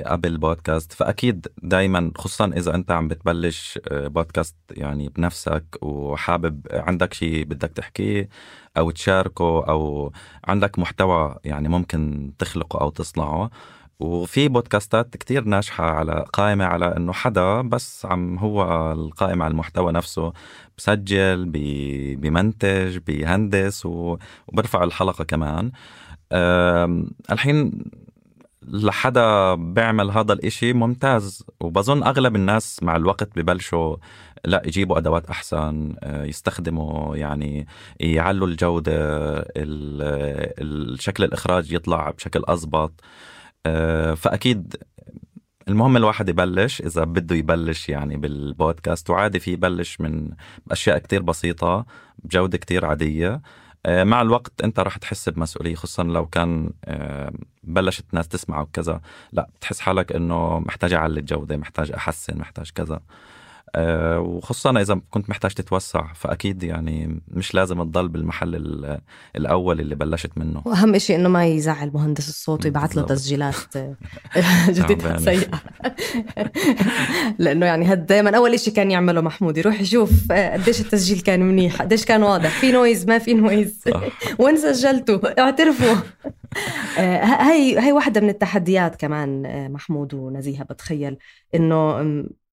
Apple Podcast فأكيد دائما خصوصا إذا أنت عم بتبلش بودكاست يعني بنفسك وحابب عندك شيء بدك تحكيه أو تشاركه أو عندك محتوى يعني ممكن تخلقه أو تصنعه. وفي بودكاستات كتير ناجحة على قائمة على إنه حدا بس عم هو القائم على المحتوى نفسه بسجل بي بيمنتج بيهندس وبرفع الحلقة كمان. الحين لحدا بيعمل هذا الإشي ممتاز وبظن أغلب الناس مع الوقت ببلشوا لا يجيبوا أدوات أحسن آه، يستخدموا يعني يعلوا الجودة الشكل الإخراج يطلع بشكل آه، فأكيد المهم الواحد يبلش إذا بده يبلش يعني بالبودكاست وعادي في يبلش من أشياء كتير بسيطة بجودة كتير عادية. آه، مع الوقت أنت راح تحس بمسؤولية خصوصا لو كان آه، بلشت الناس تسمع وكذا لا بتحس حالك إنه محتاج أعلي الجودة محتاج أحسن محتاج كذا. آه، وخصوصا إذا كنت محتاج تتوسع فأكيد يعني مش لازم تضل بالمحل الأول اللي بلشت منه. وأهم شيء إنه ما يزعل مهندس الصوت ويبعث له تسجيلات جديدة سيئه لأنه يعني هاد دائما أول شيء كان يعمله محمود يروح يشوف آه، قديش التسجيل كان منيح قديش كان واضح في noise ما في noise وين سجلته؟ اعترفوا. آه، هاي هاي واحدة من التحديات كمان محمود ونزيهة بتخيل إنه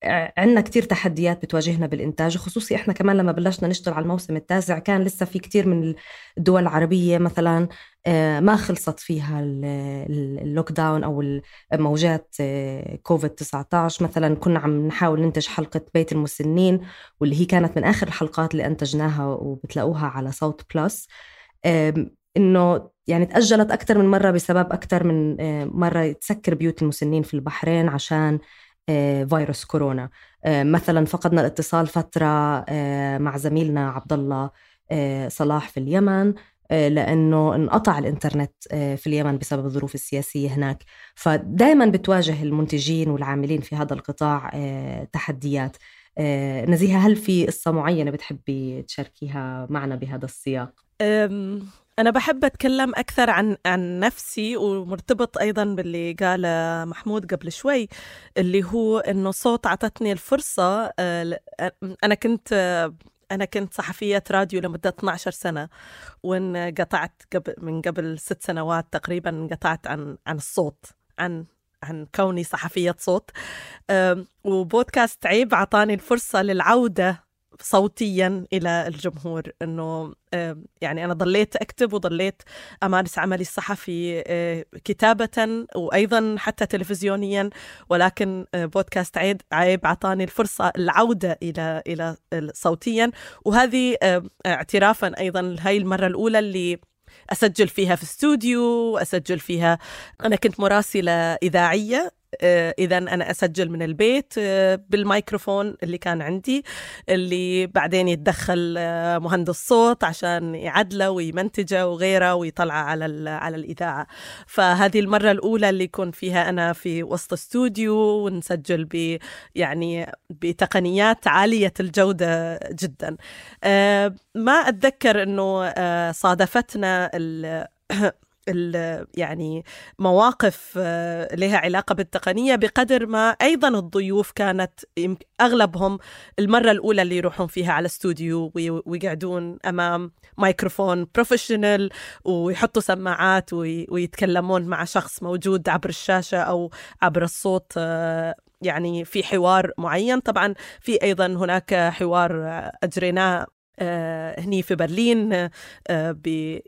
عندنا كتير تحديات بتواجهنا بالإنتاج وخصوصي إحنا كمان لما بلشنا نشتغل على الموسم التاسع كان لسه في كتير من الدول العربية مثلا آه، ما خلصت فيها ال lockdown أو موجات آه، كوفيد 19 مثلا كنا عم نحاول ننتج حلقة بيت المسنين واللي هي كانت من آخر الحلقات اللي أنتجناها وبتلاقوها على صوت بلس إنه يعني تأجلت أكثر من مرة بسبب أكثر من آه، مرة تسكر بيوت المسنين في البحرين عشان فيروس كورونا. آه، مثلا فقدنا الاتصال فترة آه، مع زميلنا عبد الله صلاح في اليمن لأنه انقطع الإنترنت في اليمن بسبب الظروف السياسية هناك. فدائما بتواجه المنتجين والعاملين في هذا القطاع تحديات. نزيهة هل في قصة معينة بتحبي تشاركيها معنا بهذا السياق؟ أنا بحب أتكلم أكثر عن عن نفسي ومرتبط أيضا باللي قال محمود قبل شوي اللي هو إنه صوت عطتني الفرصة آه، أنا كنت أنا كنت صحفية راديو لمدة 12 سنة وانقطعت قبل من قبل ست سنوات تقريبا انقطعت عن عن الصوت عن عن كوني صحفية صوت وبودكاست عيب عطاني الفرصة للعودة صوتيا إلى الجمهور إنه يعني أنا ضليت أكتب وضليت أمارس عملي الصحفي آه، كتابة وأيضا حتى تلفزيونيا ولكن آه، بودكاست عيب عيب اعطاني الفرصة العودة إلى إلى صوتيا. وهذه اعترافا أيضا هاي المرة الأولى اللي أسجل فيها في استوديو اسجل فيها أنا كنت مراسلة إذاعية آه، اذا أنا أسجل من البيت آه، بالميكروفون اللي كان عندي اللي بعدين يتدخل آه، مهندس صوت عشان يعدله ويمنتجه وغيره ويطلعه على على الإذاعة. فهذه المرة الأولى اللي يكون فيها أنا في وسط استوديو ونسجل ب يعني بتقنيات عالية الجودة جدا. ما أتذكر إنه صادفتنا يعني مواقف آه، لها علاقة بالتقنية بقدر ما أيضا الضيوف كانت أغلبهم المرة الأولى اللي يروحون فيها على استوديو ويقعدون أمام مايكروفون professional ويحطوا سماعات ويتكلمون مع شخص موجود عبر الشاشة أو عبر الصوت آه، يعني في حوار معين. طبعا في أيضا هناك حوار أجريناه هني في برلين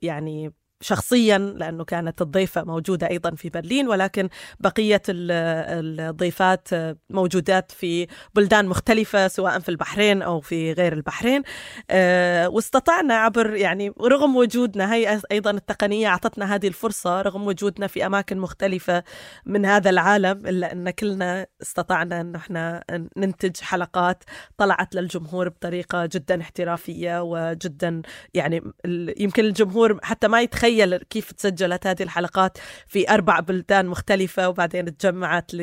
يعني شخصيا لأنه كانت الضيفة موجودة أيضا في برلين ولكن بقية الضيفات موجودات في بلدان مختلفة سواء في البحرين أو في غير البحرين. آه، واستطعنا عبر يعني رغم وجودنا هي أيضا التقنية أعطتنا هذه الفرصة رغم وجودنا في أماكن مختلفة من هذا العالم إلا أن كلنا استطعنا أن إحنا ننتج حلقات طلعت للجمهور بطريقة جدا احترافية وجدا يعني يمكن الجمهور حتى ما يتخيل تخيل كيف تسجلت هذه الحلقات في أربع بلدان مختلفة وبعدين تجمعت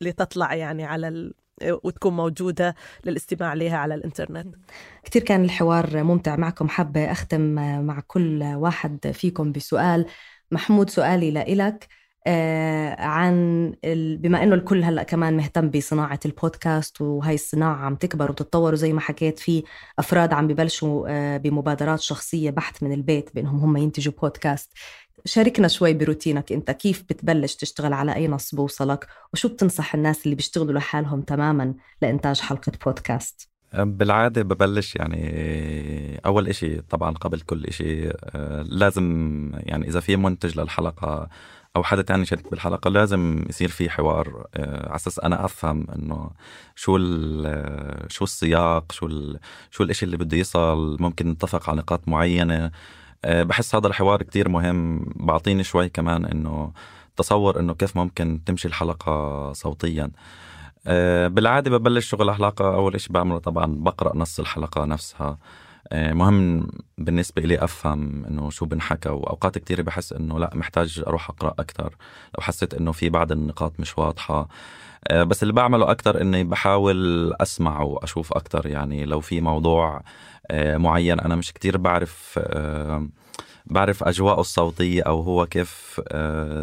لتطلع يعني على ال... وتكون موجودة للاستماع لها على الإنترنت. كتير كان الحوار ممتع معكم. حابة أختم مع كل واحد فيكم بسؤال. محمود سؤالي لإلك. عن ال... بما إنه الكل هلأ كمان مهتم بصناعة البودكاست وهي الصناعة عم تكبر وتتطور وزي ما حكيت في أفراد عم ببلشوا آه بمبادرات شخصية بحث من البيت بإنهم هم ينتجوا بودكاست. شاركنا شوي بروتينك أنت كيف بتبلش تشتغل على أي نص بوصلك؟ وشو بتنصح الناس اللي بيشتغلوا لحالهم تماما لإنتاج حلقة بودكاست؟ بالعادة ببلش يعني أول إشي طبعا قبل كل إشي آه، لازم يعني إذا في منتج للحلقة أو حدا تاني شارك بالحلقة لازم يصير في حوار آه، على أساس أنا أفهم إنه شو شو السياق شو شو الإشي اللي بده يصل ممكن نتفق على نقاط معينة. آه، بحس هذا الحوار كتير مهم. بعطيني شوي كمان إنه تصور إنه كيف ممكن تمشي الحلقة صوتيا. آه، بالعادة ببلش شغل حلقه أول إشي بعمله طبعا بقرأ نص الحلقة نفسها. آه، مهم بالنسبة لي أفهم إنه شو بنحكى وأوقات كتير بحس إنه لأ محتاج أروح أقرأ أكتر. لو حسيت إنه في بعض النقاط مش واضحة. آه، بس اللي بعمله أكتر إني بحاول أسمع وأشوف أكتر. يعني لو في موضوع آه، معين أنا مش كتير بعرف بعرف أجواءه الصوتية أو هو كيف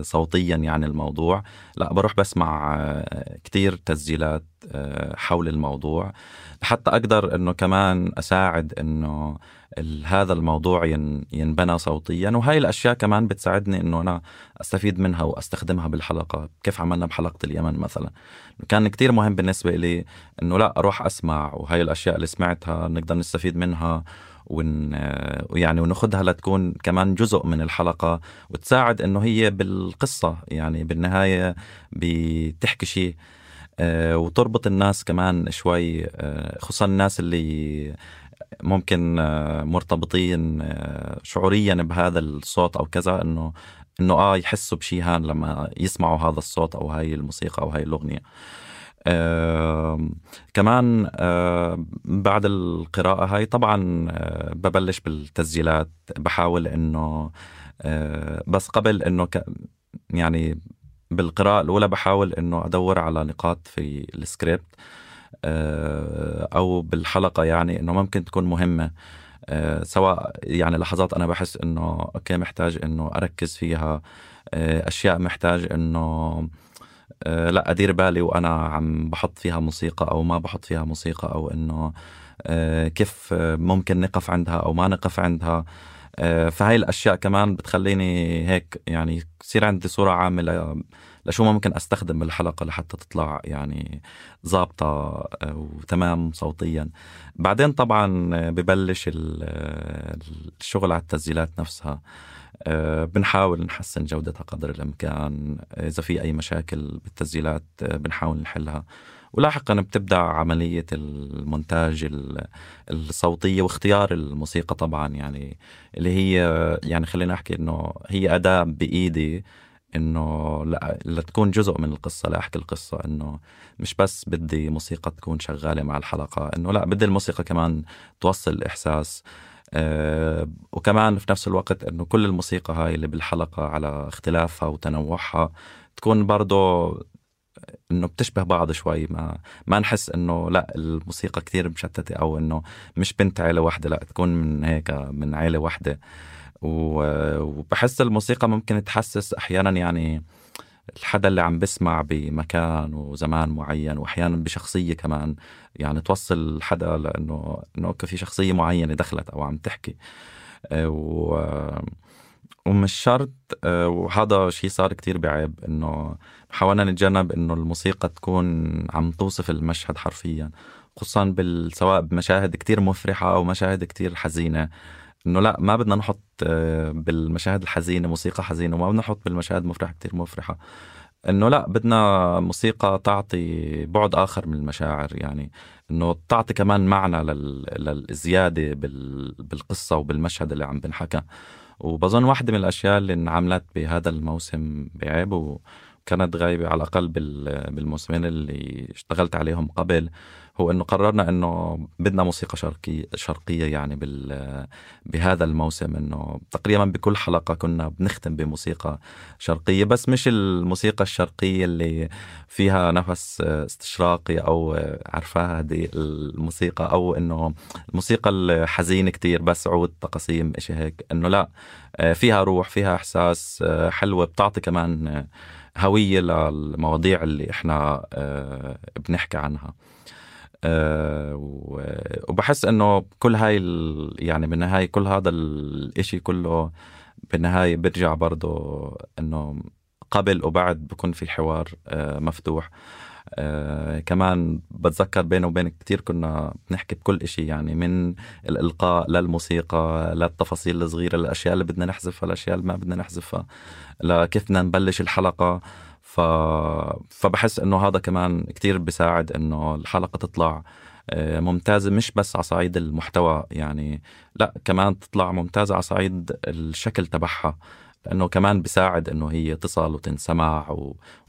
صوتيا يعني الموضوع. لا بروح بسمع كتير تسجيلات حول الموضوع. حتى أقدر إنه كمان أساعد إنه هذا الموضوع ينبنى صوتيا. وهاي الأشياء كمان بتساعدني إنه أنا أستفيد منها وأستخدمها بالحلقة كيف عملنا بحلقة اليمن مثلا؟ كان كتير مهم بالنسبة لي إنه لا أروح أسمع. وهاي الأشياء اللي سمعتها نقدر نستفيد منها. ون يعني وناخذها لتكون كمان جزء من الحلقة وتساعد إنه هي بالقصة يعني بالنهاية بتحكي شيء آه، وتربط الناس كمان شوي آه، خصوصا الناس اللي ممكن آه، مرتبطين شعوريا بهذا الصوت أو كذا إنه إنه آه يحسوا بشيء هان لما يسمعوا هذا الصوت أو هاي الموسيقى أو هاي الأغنية. آه كمان آه بعد القراءة هاي طبعا آه ببلش بالتسجيلات بحاول إنه بس قبل إنه يعني بالقراءة الأولى بحاول إنه أدور على نقاط في السكريبت أو بالحلقة يعني إنه ممكن تكون مهمة سواء يعني لحظات أنا بحس إنه okay محتاج إنه أركز فيها أشياء محتاج إنه لا أدير بالي وأنا عم بحط فيها موسيقى أو ما بحط فيها موسيقى أو إنه كيف ممكن نقف عندها أو ما نقف عندها. آه، فهاي الأشياء كمان بتخليني هيك يعني يصير عندي صورة عامة لشو ممكن أستخدم بالحلقة لحتى تطلع يعني ظابطة آه، وتمام صوتيا. بعدين طبعا ببلش الشغل على التسجيلات نفسها. آه، بنحاول نحسن جودتها قدر الإمكان. إذا في أي مشاكل بالتسجيلات بنحاول نحلها. ولاحقا بتبدأ عملية المونتاج الصوتية واختيار الموسيقى طبعا. يعني اللي هي يعني خلينا أحكي إنه هي أداة بإيدي إنه لا لتكون جزء من القصة. لاحكي القصة إنه مش بس بدي موسيقى تكون شغالة مع الحلقة إنه لا بدي الموسيقى كمان توصل الإحساس. أه وكمان في نفس الوقت إنه كل الموسيقى هاي اللي بالحلقة على اختلافها وتنوعها تكون برضه إنه بتشبه بعض شوي. ما ما نحس إنه لا الموسيقى كثير مشتتة أو إنه مش بنت عيلة واحدة لا تكون من هيك من عيلة واحدة. وبحس الموسيقى ممكن تحسس أحيانا يعني الحدا اللي عم بسمع بمكان وزمان معين وأحيانا بشخصية كمان يعني توصل حدا لأنه إنه في شخصية معينة دخلت أو عم تحكي و ومش شرط آه، وهذا شيء صار كتير بعيب إنه حاولنا نتجنب إنه الموسيقى تكون عم توصف المشهد حرفيا خصوصا. سواء بمشاهد كتير مفرحة أو مشاهد كتير حزينة انه لا ما بدنا نحط آه، بالمشاهد الحزينة موسيقى حزينة وما بدنا نحط بالمشاهد المفرحه كتير مفرحة. انه لا بدنا موسيقى تعطي بعد آخر من المشاعر يعني انه تعطي كمان معنى لل... للزيادة بال... بالقصة وبالمشهد اللي عم بنحكى. وبظن واحدة من الأشياء اللي انعملت بهذا الموسم بعيب وكانت غايبة على الأقل بالموسمين اللي اشتغلت عليهم قبل هو إنه قررنا إنه بدنا موسيقى شرقية شرقية يعني بال بهذا الموسم إنه تقريبا بكل حلقة كنا بنختم بموسيقى شرقية بس مش الموسيقى الشرقية اللي فيها نفس استشراقي أو عرفاها هذه الموسيقى أو إنه الموسيقى الحزينة كتير بس عود تقاسيم إشي هيك إنه لا فيها روح فيها إحساس حلوة بتعطي كمان هوية للمواضيع اللي إحنا بنحكي عنها. وبحس إنه كل هاي يعني بالنهايه كل هذا الإشي كله بالنهاية بيرجع برضه إنه قبل وبعد بكون في حوار أه مفتوح. أه كمان بتذكر بينه وبينك كتير كنا بنحكي بكل إشي يعني من الإلقاء للموسيقى للتفاصيل الصغيرة الأشياء اللي بدنا نحذفها الأشياء اللي ما بدنا نحذفها لكيف بدنا نبلش الحلقة. ف... فبحس إنه هذا كمان كتير بيساعد إنه الحلقة تطلع آه، ممتازة مش بس على صعيد المحتوى يعني لا كمان تطلع ممتازة على صعيد الشكل تبعها لأنه كمان بيساعد إنه هي تصل وتنسمع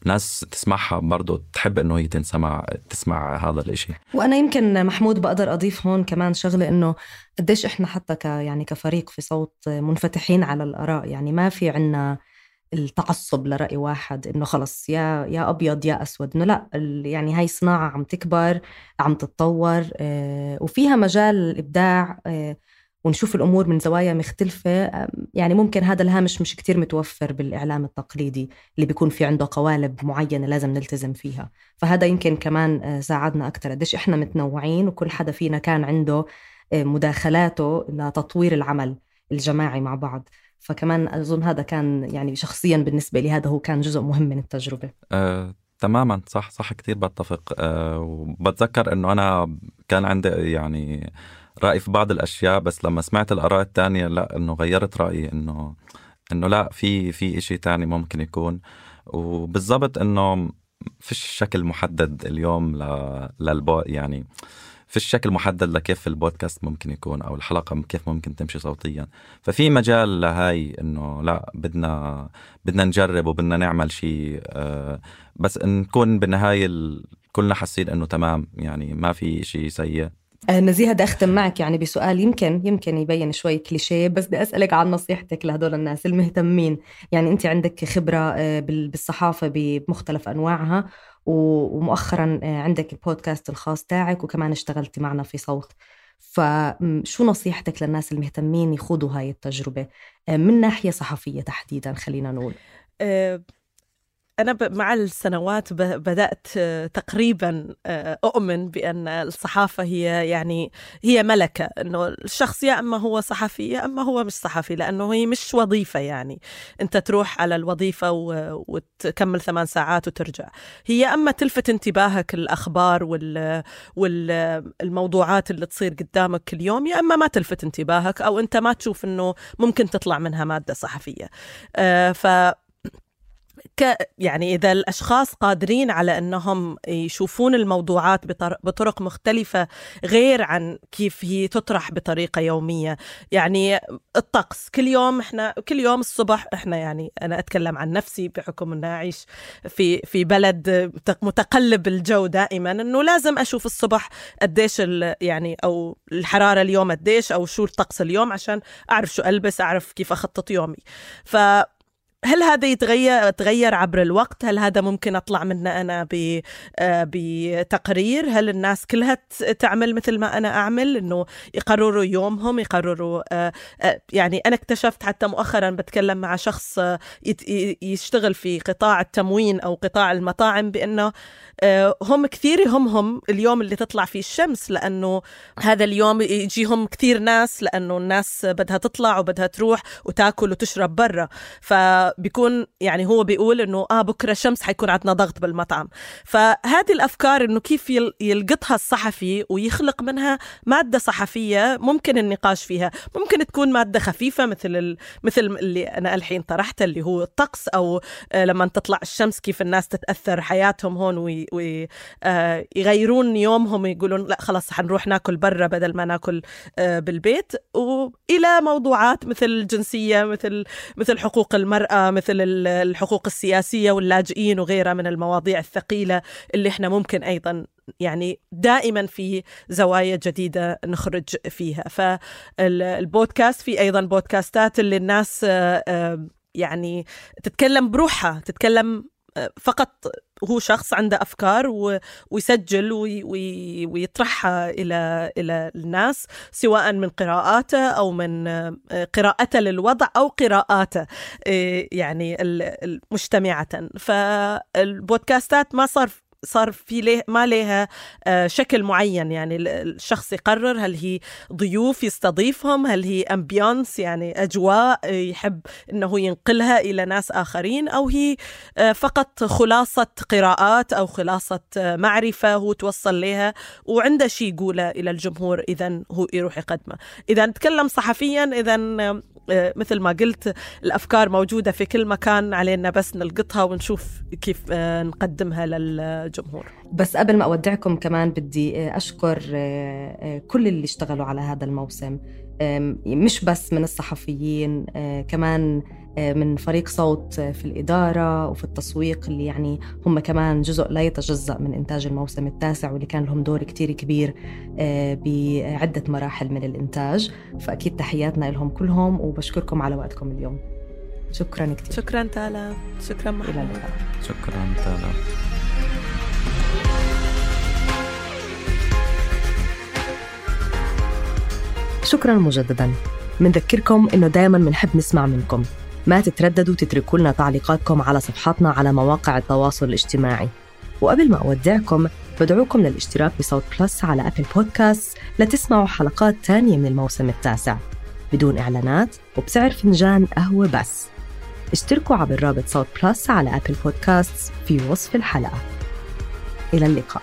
وناس تسمعها برضه تحب إنه هي تنسمع تسمع هذا الإشي. وأنا يمكن محمود بقدر أضيف هون كمان شغلة إنه قديش إحنا حتى ك يعني كفريق في صوت منفتحين على الآراء يعني ما في عنا التعصب لرأي واحد إنه خلص يا يا أبيض يا أسود إنه لا يعني هاي صناعة عم تكبر عم تتطور آه، وفيها مجال الإبداع آه، ونشوف الأمور من زوايا مختلفة يعني ممكن هذا الهامش مش كتير متوفر بالإعلام التقليدي اللي بيكون في عنده قوالب معينة لازم نلتزم فيها. فهذا يمكن كمان آه، ساعدنا أكثر قديش إحنا متنوعين وكل حدا فينا كان عنده مداخلاته لتطوير العمل الجماعي مع بعض. فكمان أظن هذا كان يعني شخصيا بالنسبة لي هذا هو كان جزء مهم من التجربة. آه، تماما صح صح كتير بتفق. أه وبتذكر إنه أنا كان عندي يعني رأي في بعض الأشياء بس لما سمعت الآراء الثانية لا إنه غيرت رأيي إنه إنه لا في في شيء ثاني ممكن يكون. وبالضبط إنه فيش شكل محدد اليوم للبو يعني في الشكل محدد لكيف البودكاست ممكن يكون أو الحلقة كيف ممكن تمشي صوتيا. ففي مجال لهاي إنه لا بدنا بدنا نجرب وبدنا نعمل شيء آه، بس نكون بالنهاية كلنا حاسين إنه تمام يعني ما في شيء سيء. آه، نزيهة بدي أختم معك يعني بسؤال. يمكن يمكن يبين شوي كليشيه بس بدي أسألك عن نصيحتك لهدول الناس المهتمين. يعني أنت عندك خبرة آه، بالصحافة بمختلف أنواعها. ومؤخرا آه، عندك البودكاست الخاص تاعك وكمان اشتغلتي معنا في صوت. فشو نصيحتك للناس المهتمين يخوضوا هاي التجربة؟ من ناحية صحفية تحديدا خلينا نقول. أنا مع السنوات بدأت آه، تقريبا آه، أؤمن بأن الصحافة هي يعني هي ملكة. إنه الشخص يا أما هو صحفي يا أما هو مش صحفي لأنه هي مش وظيفة يعني. أنت تروح على الوظيفة وتكمل ثمان ساعات وترجع. هي أما تلفت انتباهك الأخبار وال والموضوعات اللي تصير قدامك كل يوم يا أما ما تلفت انتباهك أو أنت ما تشوف إنه ممكن تطلع منها مادة صحفية. آه، ف ك يعني إذا الأشخاص قادرين على إنهم يشوفون الموضوعات بطرق مختلفة غير عن كيف هي تطرح بطريقة يومية. يعني الطقس كل يوم إحنا كل يوم الصبح إحنا يعني أنا أتكلم عن نفسي بحكم إني أعيش في في بلد متقلب الجو دائما إنه لازم أشوف الصبح قديش يعني أو الحرارة اليوم قديش أو شو الطقس اليوم عشان أعرف شو ألبس أعرف كيف أخطط يومي. ف هل هذا يتغير تغير عبر الوقت؟ هل هذا ممكن أطلع منه أنا آه، بتقرير؟ هل الناس كلها تعمل مثل ما أنا أعمل؟ إنه يقرروا يومهم يقرروا آه، آه، يعني أنا اكتشفت حتى مؤخرا بتكلم مع شخص يشتغل في قطاع التموين أو قطاع المطاعم بأنه هم كثير يهمهم اليوم اللي تطلع فيه الشمس لأنه هذا اليوم يجيهم كثير ناس لأنه الناس بدها تطلع وبدها تروح وتاكل وتشرب برا. فبيكون يعني هو بيقول إنه آه بكرة الشمس حيكون عندنا ضغط بالمطعم فهذه الأفكار إنه كيف يلقطها الصحفي ويخلق منها مادة صحفية ممكن النقاش فيها ممكن تكون مادة خفيفة مثل. مثل اللي أنا الحين طرحته اللي هو الطقس أو آه، لما تطلع الشمس كيف الناس تتأثر حياتهم هون ويغيرون وي... آه، يومهم يقولون لا خلاص حنروح ناكل برا بدل ما ناكل آه، بالبيت والى موضوعات مثل الجنسية مثل مثل حقوق المرأة مثل الحقوق السياسية واللاجئين وغيرها من المواضيع الثقيلة اللي إحنا ممكن أيضا يعني دائما في زوايا جديدة نخرج فيها. فالبودكاست في أيضا بودكاستات اللي الناس آه، يعني تتكلم بروحها تتكلم فقط هو شخص عنده أفكار ويسجل ويطرحها إلى إلى الناس سواء من قراءاته أو من آه، قراءته للوضع أو قراءاته آه، يعني مجتمعه فالبودكاستات ما صار صار في ليه ما لها آه، شكل معين. يعني الشخص يقرر هل هي ضيوف يستضيفهم هل هي امبيونس يعني أجواء يحب إنه ينقلها إلى ناس آخرين أو هي آه، فقط خلاصة قراءات أو خلاصة آه، معرفة هو توصل لها وعنده شيء يقوله إلى الجمهور اذا هو يروح يقدمه. إذا نتكلم صحفيا إذا مثل ما قلت الأفكار موجودة في كل مكان علينا بس نلقطها ونشوف كيف آه، نقدمها للجمهور. بس قبل ما أودعكم كمان بدي آه، أشكر كل اللي اشتغلوا على هذا الموسم. مش بس من الصحفيين كمان آه، من فريق صوت في الإدارة وفي التسويق اللي يعني هم كمان جزء لا يتجزأ من إنتاج الموسم التاسع واللي كان لهم دور كتير كبير آه، بعدة مراحل من الإنتاج. فأكيد تحياتنا لهم كلهم وبشكركم على وقتكم اليوم. شكرا كتير. شكرا تالا. شكرا محمد. إلى اللقاء. شكرا تالا. شكرا مجددا. منذكركم إنه دائما بنحب نسمع منكم. ما تترددوا تتركوا لنا تعليقاتكم على صفحاتنا على مواقع التواصل الاجتماعي. وقبل ما أودعكم بدعوكم للاشتراك بصوت بلس على Apple Podcast لتسمعوا حلقات تانية من الموسم التاسع. بدون إعلانات وبسعر فنجان قهوة بس. اشتركوا عبر رابط صوت بلس على Apple Podcast في وصف الحلقة. إلى اللقاء.